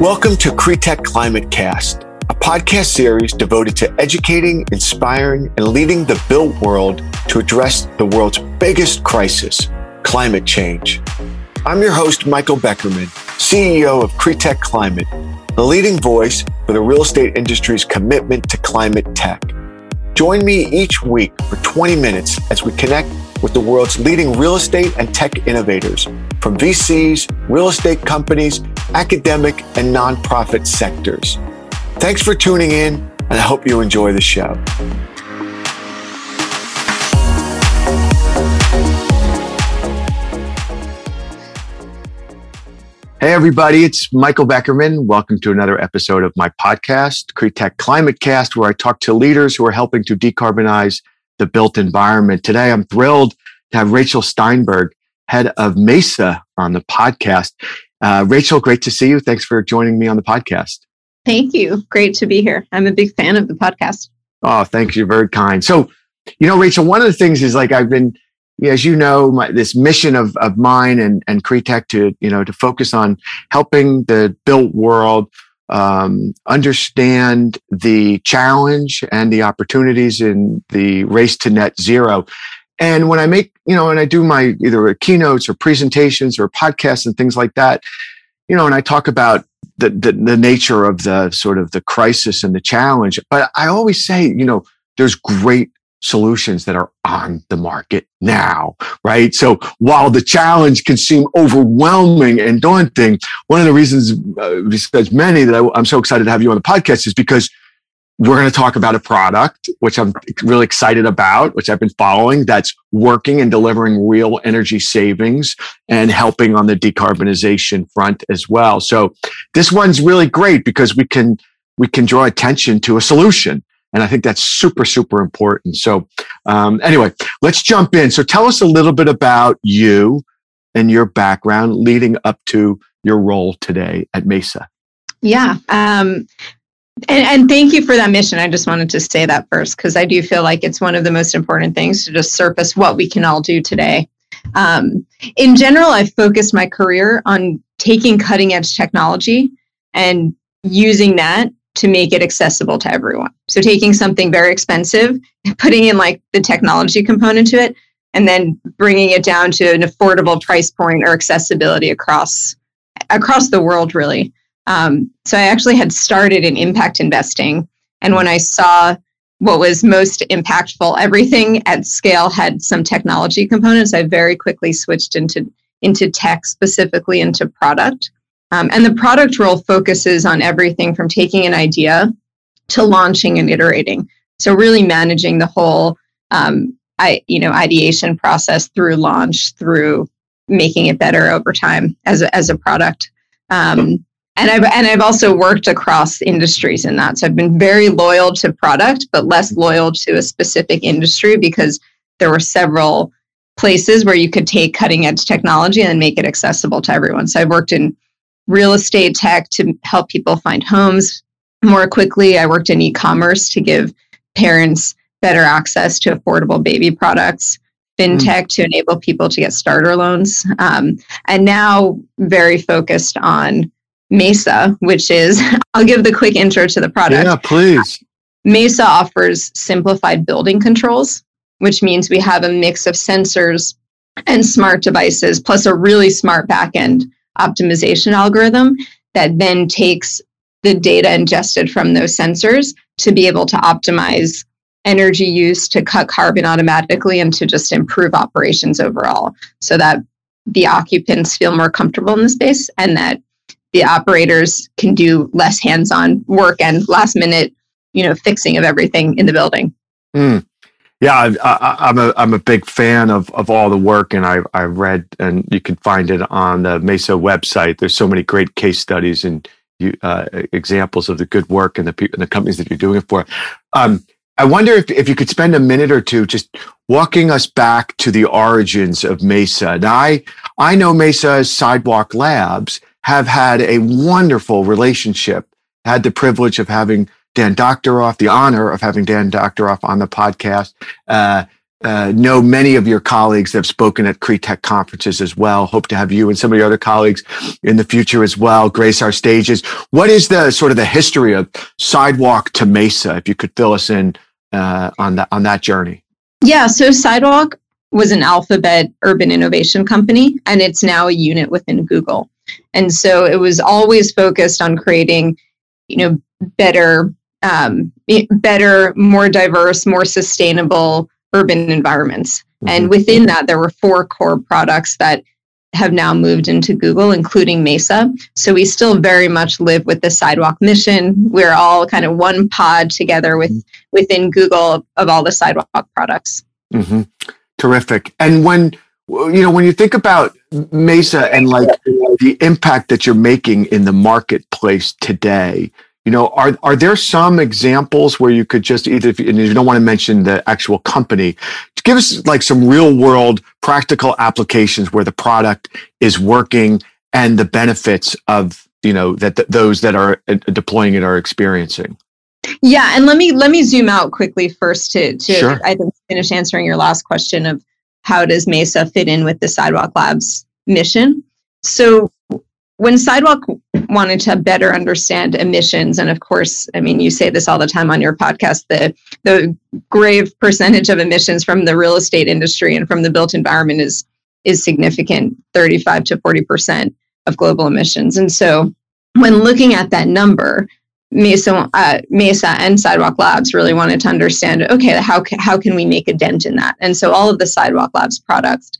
Welcome to Cretech Climate Cast, a podcast series devoted to educating, inspiring, and leading the built world to address the world's biggest crisis, climate change. I'm your host, Michael Beckerman, CEO of Cretech Climate, the leading voice for the real estate industry's commitment to climate tech. Join me each week for 20 minutes as we connect with the world's leading real estate and tech innovators from VCs, real estate companies, academic, and nonprofit sectors. Thanks for tuning in, and I hope you enjoy the show. Hey, everybody, it's Michael Beckerman. Welcome to another episode of my podcast, Cretech Climate Cast, where I talk to leaders who are helping to decarbonize the built environment. Today, I'm thrilled to have Rachel Steinberg, head of Mesa, on the podcast. Uh, Rachel, great to see you. Thanks for joining me on the podcast. Thank you. Great to be here. I'm a big fan of the podcast. Oh, thank You're very kind. So, you know, Rachel, one of the things is like I've been, as you know, my, this mission of, of mine and, and Cretech to, you know, to focus on helping the built world um, understand the challenge and the opportunities in the race to net zero. And when I make, you know, and I do my either keynotes or presentations or podcasts and things like that, you know, and I talk about the, the, the nature of the sort of the crisis and the challenge, but I always say, you know, there's great solutions that are on the market now, right? So while the challenge can seem overwhelming and daunting, one of the reasons, uh, besides many that I, I'm so excited to have you on the podcast is because we're going to talk about a product, which I'm really excited about, which I've been following that's working and delivering real energy savings and helping on the decarbonization front as well. So this one's really great because we can, we can draw attention to a solution. And I think that's super, super important. So, um, anyway, let's jump in. So tell us a little bit about you and your background leading up to your role today at Mesa. Yeah. Um, and, and, thank you for that mission. I just wanted to say that first because I do feel like it's one of the most important things to just surface what we can all do today. Um, in general, I've focused my career on taking cutting edge technology and using that to make it accessible to everyone. So taking something very expensive, putting in like the technology component to it, and then bringing it down to an affordable price point or accessibility across across the world, really. Um, so I actually had started in impact investing. And when I saw what was most impactful, everything at scale had some technology components. I very quickly switched into, into tech, specifically into product. Um, and the product role focuses on everything from taking an idea to launching and iterating. So really managing the whole um, I, you know, ideation process through launch, through making it better over time as a, as a product. Um, and I've and I've also worked across industries in that. So I've been very loyal to product, but less loyal to a specific industry because there were several places where you could take cutting edge technology and make it accessible to everyone. So I've worked in real estate tech to help people find homes more quickly. I worked in e-commerce to give parents better access to affordable baby products fintech mm. to enable people to get starter loans um, and now very focused on Mesa, which is, I'll give the quick intro to the product. Yeah, please. Mesa offers simplified building controls, which means we have a mix of sensors and smart devices, plus a really smart backend optimization algorithm that then takes the data ingested from those sensors to be able to optimize energy use, to cut carbon automatically, and to just improve operations overall so that the occupants feel more comfortable in the space and that the operators can do less hands-on work and last minute you know fixing of everything in the building mm. Yeah I, am a i'm a big fan of of all the work and i i read and you can find it on the mesa website there's so many great case studies and you, uh, examples of the good work and the people and the companies that you're doing it for um, I wonder if, if you could spend a minute or two just walking us back to the origins of Mesa. Now, I, I know Mesa's Sidewalk Labs, have had a wonderful relationship. Had the privilege of having Dan Doctoroff, the honor of having Dan Doctoroff on the podcast. Uh, uh, know many of your colleagues that have spoken at CREtech conferences as well. Hope to have you and some of your other colleagues in the future as well grace our stages. What is the sort of the history of Sidewalk to Mesa? If you could fill us in uh, on that on that journey. Yeah, so Sidewalk was an alphabet urban innovation company, and it's now a unit within Google. And so it was always focused on creating, you know, better, um, better, more diverse, more sustainable urban environments. Mm-hmm. And within that, there were four core products that have now moved into Google, including Mesa. So we still very much live with the sidewalk mission. We're all kind of one pod together with mm-hmm. within Google of all the sidewalk products. Mm-hmm. Terrific. And when you know when you think about Mesa and like the impact that you're making in the marketplace today, you know, are are there some examples where you could just either, if you, and you don't want to mention the actual company, give us like some real world practical applications where the product is working and the benefits of you know that th- those that are uh, deploying it are experiencing. Yeah, and let me let me zoom out quickly first to to sure. I think finish answering your last question of how does Mesa fit in with the Sidewalk Labs mission. So when Sidewalk wanted to better understand emissions, and of course, I mean, you say this all the time on your podcast, the the grave percentage of emissions from the real estate industry and from the built environment is is significant, 35 to 40 percent of global emissions. And so, when looking at that number, Mesa, uh, Mesa and Sidewalk Labs really wanted to understand, okay, how how can we make a dent in that? And so, all of the Sidewalk Labs products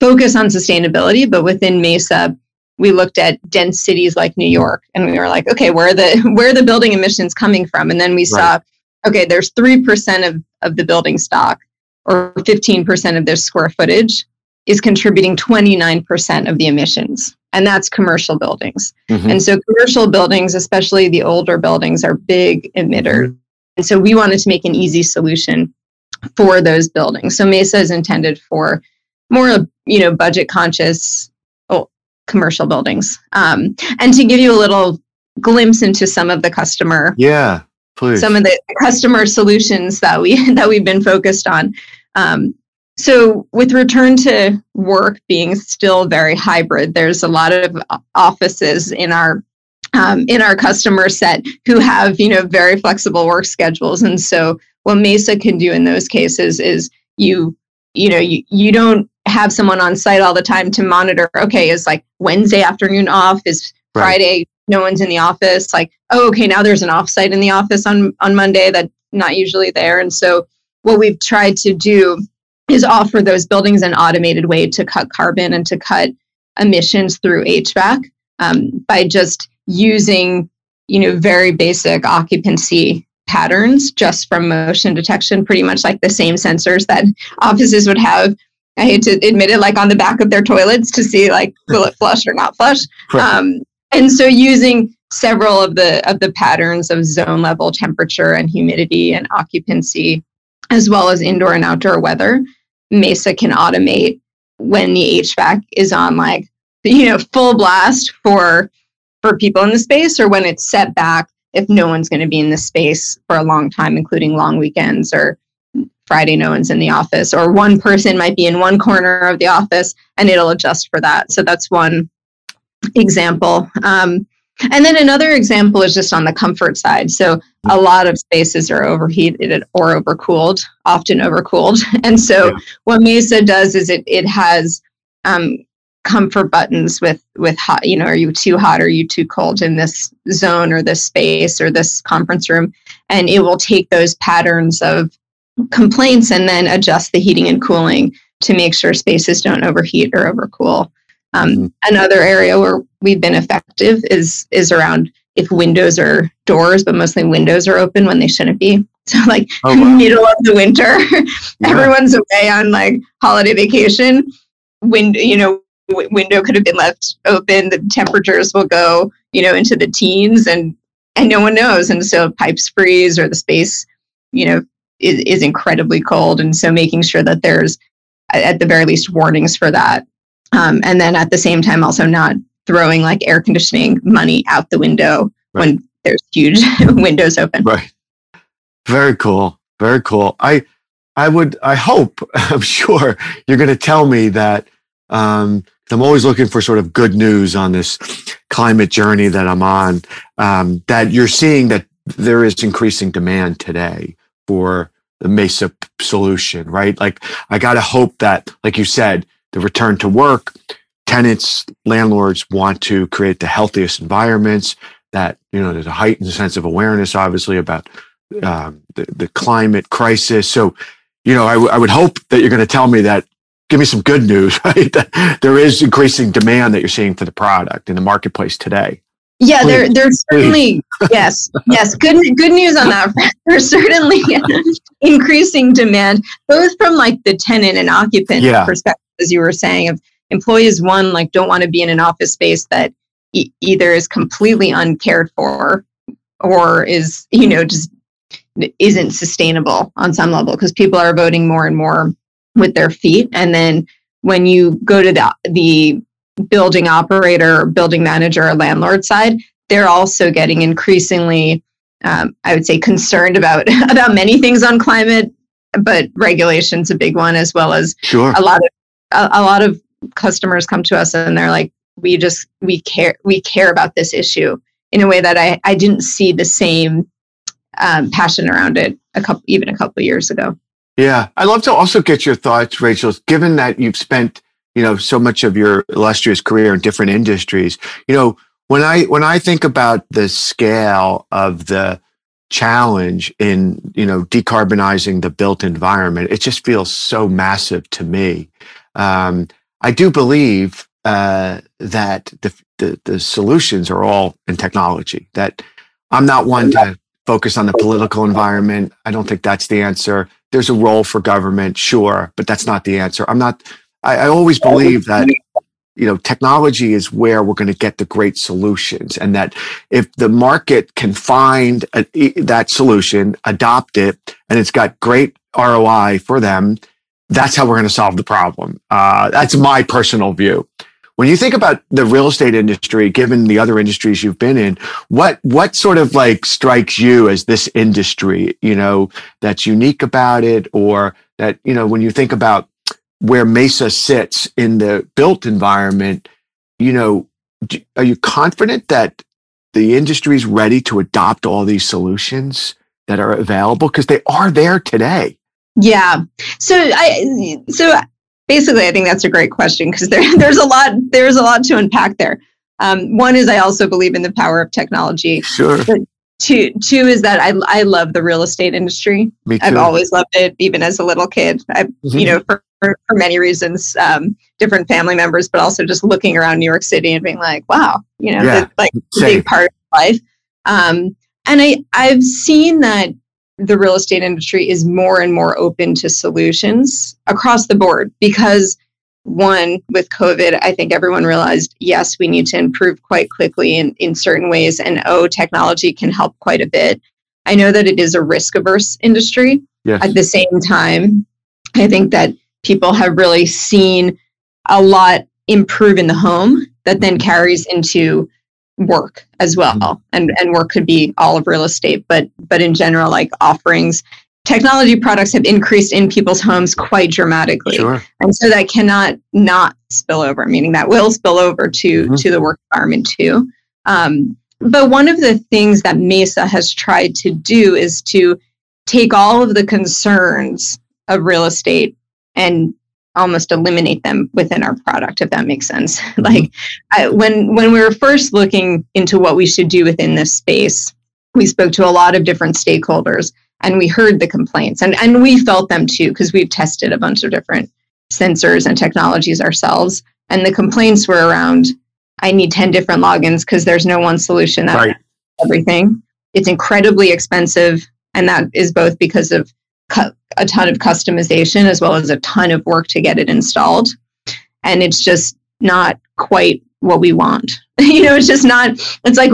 focus on sustainability, but within Mesa we looked at dense cities like New York and we were like, okay, where are the where are the building emissions coming from? And then we saw, right. okay, there's three percent of, of the building stock or 15% of their square footage is contributing 29% of the emissions. And that's commercial buildings. Mm-hmm. And so commercial buildings, especially the older buildings, are big emitters. And so we wanted to make an easy solution for those buildings. So Mesa is intended for more, you know, budget conscious commercial buildings. Um, and to give you a little glimpse into some of the customer, yeah, please, some of the customer solutions that we that we've been focused on. Um, so, with return to work being still very hybrid, there's a lot of offices in our um, in our customer set who have you know very flexible work schedules, and so what Mesa can do in those cases is you you know you, you don't have someone on site all the time to monitor okay is like wednesday afternoon off is right. friday no one's in the office like oh okay now there's an offsite in the office on on monday that's not usually there and so what we've tried to do is offer those buildings an automated way to cut carbon and to cut emissions through hvac um, by just using you know very basic occupancy patterns just from motion detection, pretty much like the same sensors that offices would have. I hate to admit it, like on the back of their toilets to see like will it flush or not flush. Um, and so using several of the of the patterns of zone level temperature and humidity and occupancy, as well as indoor and outdoor weather, Mesa can automate when the HVAC is on like you know full blast for for people in the space or when it's set back if no one's going to be in the space for a long time, including long weekends or Friday, no one's in the office, or one person might be in one corner of the office and it'll adjust for that. So that's one example. Um, and then another example is just on the comfort side. So a lot of spaces are overheated or overcooled, often overcooled. And so yeah. what Mesa does is it it has um, comfort buttons with with hot you know are you too hot are you too cold in this zone or this space or this conference room and it will take those patterns of complaints and then adjust the heating and cooling to make sure spaces don't overheat or overcool um, mm-hmm. another area where we've been effective is is around if windows or doors but mostly windows are open when they shouldn't be so like oh, wow. middle of the winter yeah. everyone's away on like holiday vacation wind you know w- window could have been left open. The temperatures will go, you know, into the teens, and and no one knows. And so pipes freeze, or the space, you know, is, is incredibly cold. And so making sure that there's, at the very least, warnings for that. Um, and then at the same time, also not throwing like air conditioning money out the window right. when there's huge windows open. Right. Very cool. Very cool. I I would, I hope, I'm sure you're going to tell me that um, I'm always looking for sort of good news on this climate journey that I'm on. Um, that you're seeing that there is increasing demand today for the Mesa solution, right? Like, I got to hope that, like you said, the return to work, tenants, landlords want to create the healthiest environments. That you know, there's a heightened sense of awareness, obviously, about um, the the climate crisis. So, you know, I, w- I would hope that you're going to tell me that give me some good news, right? There is increasing demand that you're seeing for the product in the marketplace today. Yeah, there, there's certainly yes, yes. Good, good news on that. There's certainly increasing demand, both from like the tenant and occupant yeah. perspective, as you were saying, of employees. One, like, don't want to be in an office space that e- either is completely uncared for, or is you know just isn't sustainable on some level because people are voting more and more with their feet, and then when you go to the the building operator, building manager, or landlord side, they're also getting increasingly, um, I would say, concerned about about many things on climate, but regulation's a big one as well as sure. a lot of a, a lot of customers come to us and they're like, we just we care we care about this issue in a way that I I didn't see the same um, passion around it a couple even a couple years ago. Yeah, I'd love to also get your thoughts, Rachel. Given that you've spent you know so much of your illustrious career in different industries. You know when i when i think about the scale of the challenge in you know decarbonizing the built environment it just feels so massive to me. Um, i do believe uh, that the, the, the solutions are all in technology that i'm not one to focus on the political environment. I don't think that's the answer. There's a role for government sure but that's not the answer. I'm not I, I always believe that you know technology is where we're going to get the great solutions and that if the market can find a, that solution adopt it and it's got great roi for them that's how we're going to solve the problem. Uh, that's my personal view. When you think about the real estate industry given the other industries you've been in what what sort of like strikes you as this industry you know that's unique about it or that you know when you think about where Mesa sits in the built environment, you know, are you confident that the industry is ready to adopt all these solutions that are available because they are there today? Yeah. So I so basically I think that's a great question because there there's a lot there's a lot to unpack there. Um, one is I also believe in the power of technology. Sure. But two two is that I I love the real estate industry. I've always loved it, even as a little kid. I mm-hmm. you know for for, for many reasons, um, different family members, but also just looking around New York City and being like, wow, you know, yeah, like a big part of life. Um, and I, I've seen that the real estate industry is more and more open to solutions across the board because one with covid i think everyone realized yes we need to improve quite quickly in, in certain ways and oh technology can help quite a bit i know that it is a risk averse industry yes. at the same time i think that people have really seen a lot improve in the home that then carries into work as well mm-hmm. and and work could be all of real estate but but in general like offerings technology products have increased in people's homes quite dramatically sure. and so that cannot not spill over meaning that will spill over to mm-hmm. to the work environment too um, but one of the things that mesa has tried to do is to take all of the concerns of real estate and almost eliminate them within our product if that makes sense mm-hmm. like I, when when we were first looking into what we should do within this space we spoke to a lot of different stakeholders and we heard the complaints and and we felt them too because we've tested a bunch of different sensors and technologies ourselves and the complaints were around i need 10 different logins because there's no one solution that right. everything it's incredibly expensive and that is both because of cu- a ton of customization as well as a ton of work to get it installed. And it's just not quite what we want. you know, it's just not, it's like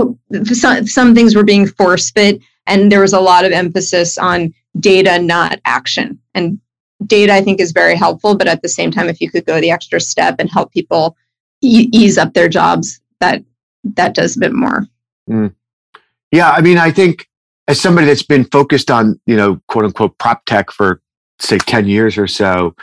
some, some things were being force fit and there was a lot of emphasis on data, not action. And data, I think, is very helpful. But at the same time, if you could go the extra step and help people e- ease up their jobs, that that does a bit more. Mm. Yeah, I mean, I think as somebody that's been focused on, you know, quote unquote prop tech for say 10 years or so,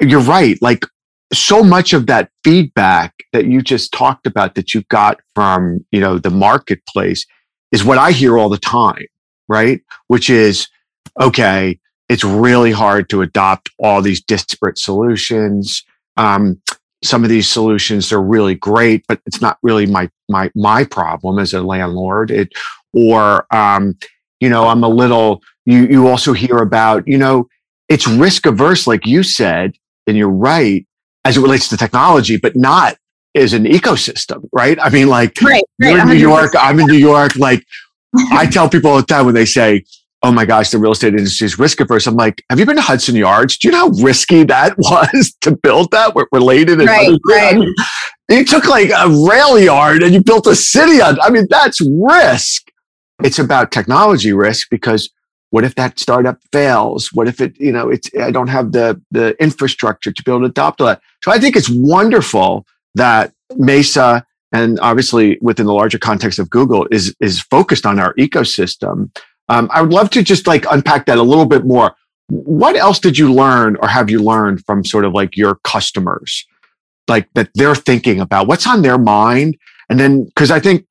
you're right. Like so much of that feedback that you just talked about that you got from, you know, the marketplace is what I hear all the time, right? Which is, okay, it's really hard to adopt all these disparate solutions. Um, some of these solutions are really great, but it's not really my my my problem as a landlord. It or um, you know, I'm a little. You you also hear about you know, it's risk averse, like you said, and you're right as it relates to technology, but not as an ecosystem, right? I mean, like right, right, you're in New York, I'm in New York. Like I tell people all the time when they say, oh my gosh, the real estate industry is risk averse. I'm like, have you been to Hudson Yards? Do you know how risky that was to build that? We're related. Right, right. I mean, you took like a rail yard and you built a city on. I mean, that's risk. It's about technology risk because what if that startup fails? What if it, you know, it's I don't have the the infrastructure to be able to adopt that. So I think it's wonderful that Mesa and obviously within the larger context of Google is is focused on our ecosystem um, I would love to just like unpack that a little bit more. What else did you learn or have you learned from sort of like your customers, like that they're thinking about what's on their mind? And then, because I think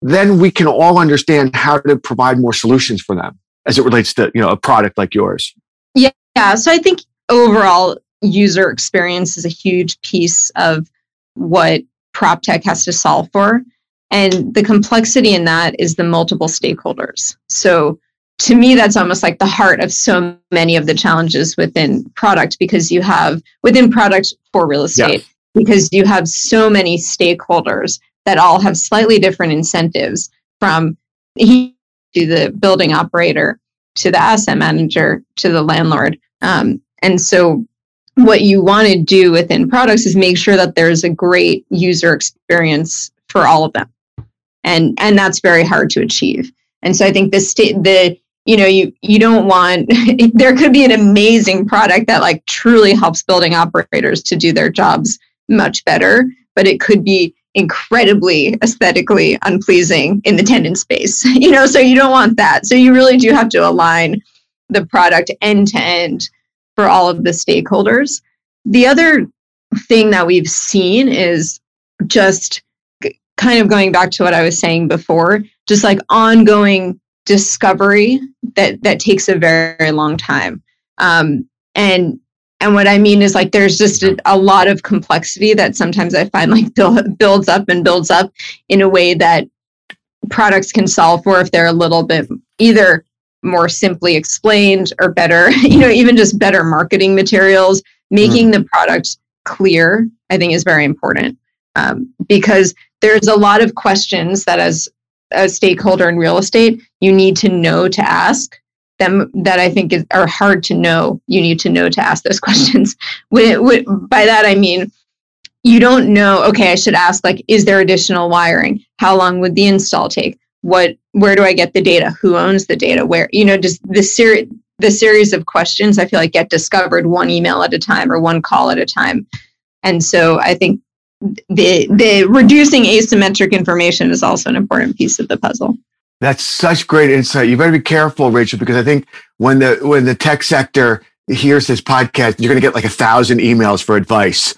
then we can all understand how to provide more solutions for them as it relates to, you know, a product like yours. Yeah. Yeah. So I think overall user experience is a huge piece of what prop tech has to solve for. And the complexity in that is the multiple stakeholders. So to me, that's almost like the heart of so many of the challenges within product because you have within product for real estate, yeah. because you have so many stakeholders that all have slightly different incentives from to the building operator to the asset manager to the landlord. Um, and so what you want to do within products is make sure that there's a great user experience for all of them. And and that's very hard to achieve. And so i think the state the you know you you don't want there could be an amazing product that like truly helps building operators to do their jobs much better but it could be incredibly aesthetically unpleasing in the tenant space you know so you don't want that. So you really do have to align the product end to end for all of the stakeholders the other thing that we've seen is just kind of going back to what I was saying before, just like ongoing discovery that that takes a very, very long time. Um, and and what I mean is like there's just a, a lot of complexity that sometimes I find like build, builds up and builds up in a way that products can solve for if they're a little bit either more simply explained or better, you know, even just better marketing materials, making mm. the product clear, I think is very important. Um, because there's a lot of questions that as a stakeholder in real estate you need to know to ask them that I think is, are hard to know. You need to know to ask those questions. by that I mean you don't know. Okay, I should ask like, is there additional wiring? How long would the install take? What? Where do I get the data? Who owns the data? Where? You know, just the series the series of questions I feel like get discovered one email at a time or one call at a time. And so I think the the reducing asymmetric information is also an important piece of the puzzle. That's such great insight. You better be careful, Rachel, because I think when the when the tech sector hears this podcast, you're going to get like a thousand emails for advice,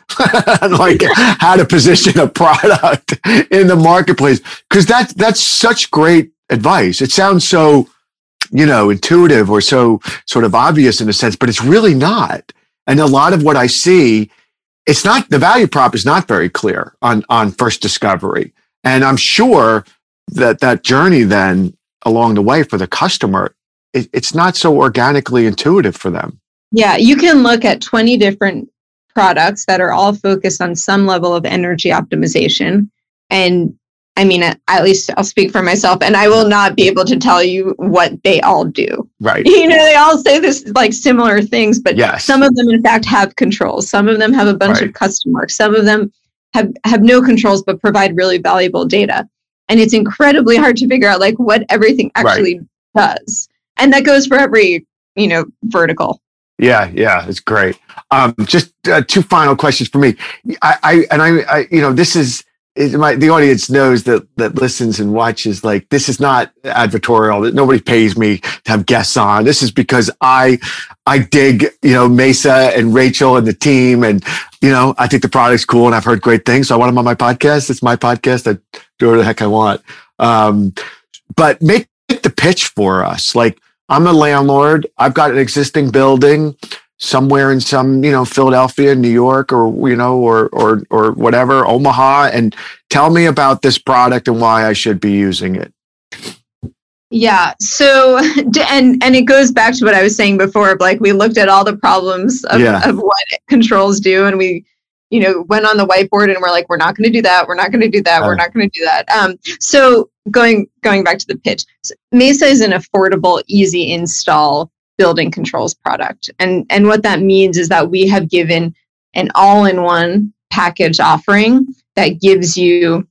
like how to position a product in the marketplace. Because that's that's such great advice. It sounds so, you know, intuitive or so sort of obvious in a sense, but it's really not. And a lot of what I see it's not the value prop is not very clear on on first discovery and i'm sure that that journey then along the way for the customer it, it's not so organically intuitive for them yeah you can look at 20 different products that are all focused on some level of energy optimization and I mean, at least I'll speak for myself, and I will not be able to tell you what they all do. Right. You know, they all say this like similar things, but yes. some of them, in fact, have controls. Some of them have a bunch right. of custom marks. Some of them have have no controls, but provide really valuable data. And it's incredibly hard to figure out like what everything actually right. does, and that goes for every you know vertical. Yeah, yeah, it's great. Um, just uh, two final questions for me. I, I and I, I, you know, this is it, my, the audience knows that that listens and watches like this is not advertorial that nobody pays me to have guests on. This is because i i dig you know mesa and rachel and the team and you know i think the product's cool and i've heard great things. So i want them on my podcast. It's my podcast. I do whatever the heck i want. Um, but make the pitch for us. Like i'm a landlord i've got an existing building somewhere in some you know Philadelphia, New York, or you know, or or or whatever, Omaha, and tell me about this product and why I should be using it. Yeah. So, and and it goes back to what I was saying before. Like we looked at all the problems of, yeah. of what controls do, and we, you know, went on the whiteboard and we're like, we're not going to do that. We're not going to do that. We're not going to do that. Um. So going going back to the pitch, so Mesa is an affordable, easy install building controls product. And, and what that means is that we have given an all in one package offering that gives you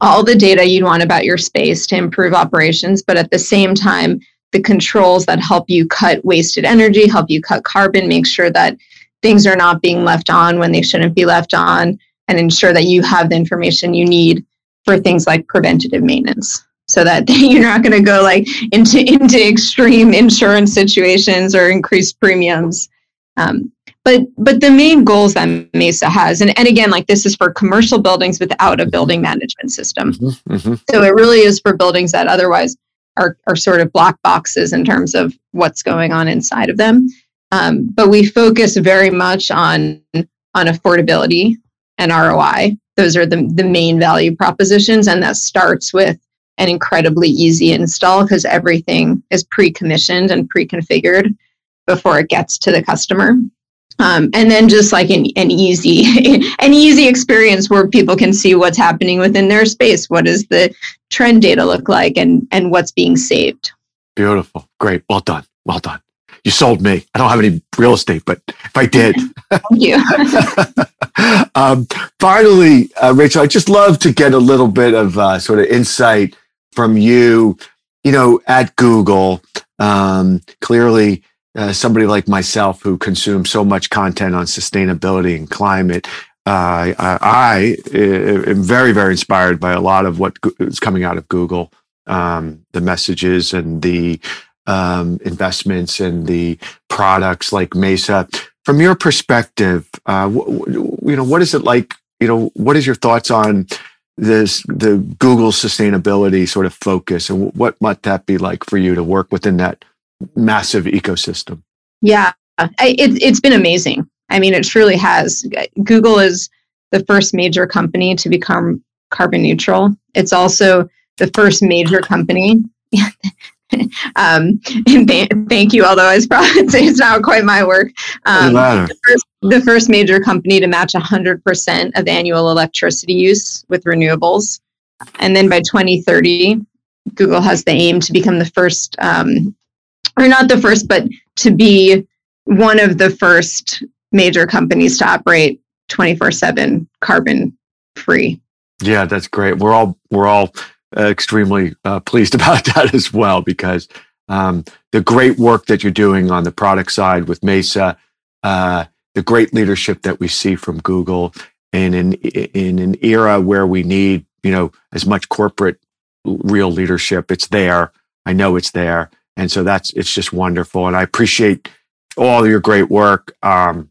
all the data you'd want about your space to improve operations, but at the same time, the controls that help you cut wasted energy, help you cut carbon, make sure that things are not being left on when they shouldn't be left on, and ensure that you have the information you need for things like preventative maintenance so that you're not going to go like into into extreme insurance situations or increased premiums. Um, but but the main goals that Mesa has, and, and again, like this is for commercial buildings without a mm-hmm. building management system. Mm-hmm, mm-hmm. So it really is for buildings that otherwise are are sort of black boxes in terms of what's going on inside of them. Um, but we focus very much on on affordability and ROI. Those are the, the main value propositions, and that starts with an incredibly easy install because everything is pre-commissioned and pre-configured before it gets to the customer. Um, and then just like an, an easy an easy experience where people can see what's happening within their space. What does the trend data look like and and what's being saved. Beautiful. Great. Well done. Well done you sold me. I don't have any real estate but if i did. Thank you. Um, finally uh, rachel i just love to get a little bit of uh, sort of insight from you, you know, at Google, um, clearly uh, somebody like myself who consumes so much content on sustainability and climate, uh, I, I, am very, very inspired by a lot of what is coming out of Google, um, the messages and the um, investments and the products like Mesa. From your perspective, uh, you know, what is it like? You know, what is your thoughts on this the Google sustainability sort of focus, and what might that be like for you to work within that massive ecosystem? Yeah, it, it's been amazing. I mean, it truly has. Google is the first major company to become carbon neutral. It's also the first major company um, and th- thank you, although it's probably it's not quite my work. Um, the, first, the first major company to match 100% of annual electricity use with renewables. And then by 2030, Google has the aim to become the first, um, or not the first, but to be one of the first major companies to operate 24 7 carbon free. Yeah, that's great. We're all, we're all, extremely uh, pleased about that as well because um, the great work that you're doing on the product side with Mesa, uh, the great leadership that we see from Google, and in in an era where we need you know as much corporate real leadership, it's there. I know it's there, and so that's it's just wonderful, and I appreciate all your great work. Um,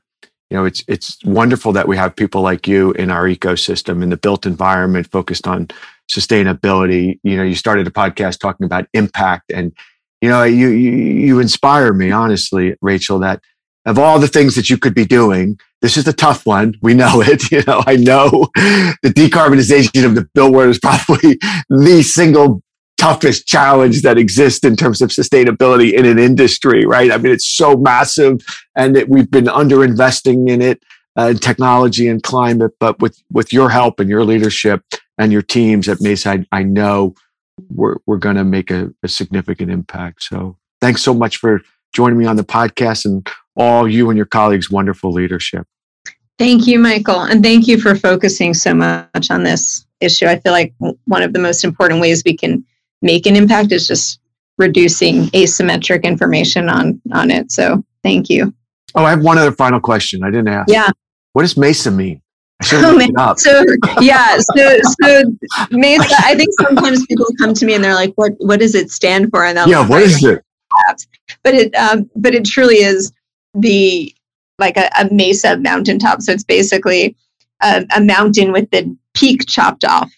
you know, it's it's wonderful that we have people like you in our ecosystem in the built environment focused on sustainability. You know, you started a podcast talking about impact and, you know, you, you, you inspire me, honestly, Rachel, that of all the things that you could be doing, this is the tough one. We know it. You know, I know the decarbonization of the built world is probably the single toughest challenge that exists in terms of sustainability in an industry, right? I mean, it's so massive and that we've been underinvesting in it, uh, technology and climate, but with, with your help and your leadership, and your teams at Mesa, I, I know we're, we're going to make a, a significant impact. So thanks so much for joining me on the podcast and all you and your colleagues' wonderful leadership. Thank you, Michael. And thank you for focusing so much on this issue. I feel like one of the most important ways we can make an impact is just reducing asymmetric information on, on it. So thank you. Oh, I have one other final question. I didn't ask. Yeah. What does MESA mean? Oh. So yeah, so so Mesa. I think sometimes people come to me and they're like, "What what does it stand for?" And I'm yeah, what is it? But it um, but it truly is the like a, a mesa mountaintop. So it's basically a, a mountain with the peak chopped off,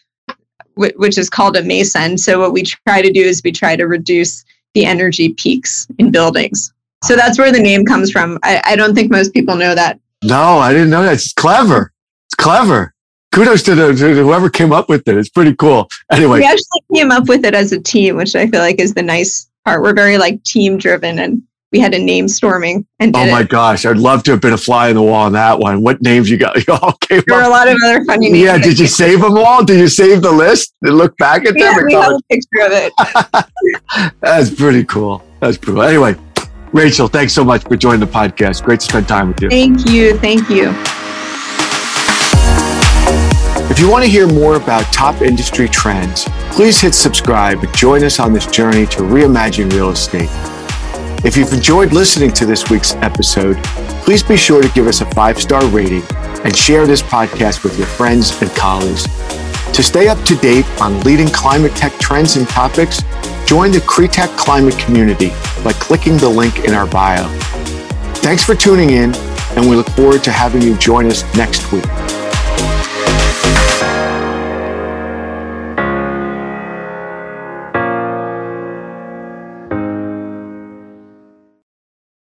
which is called a mesa. And so what we try to do is we try to reduce the energy peaks in buildings. So that's where the name comes from. I, I don't think most people know that. No, I didn't know that. It's clever. It's clever. Kudos to, the, to whoever came up with it. It's pretty cool. Anyway, we actually came up with it as a team, which I feel like is the nice part. We're very like team driven and we had a name storming and oh my it. gosh i'd love to have been a fly in the wall on that one what names you got you all came there were a lot of other funny names yeah did you save them all did you save the list and look back at yeah, them we have a picture of it that's pretty cool that's pretty cool anyway rachel thanks so much for joining the podcast. Great to spend time with you. Thank you thank you. If you want to hear more about top industry trends please hit subscribe and join us on this journey to reimagine real estate. If you've enjoyed listening to this week's episode, please be sure to give us a five star rating and share this podcast with your friends and colleagues. To stay up to date on leading climate tech trends and topics, join the CREtech Climate community by clicking the link in our bio. Thanks for tuning in, and we look forward to having you join us next week.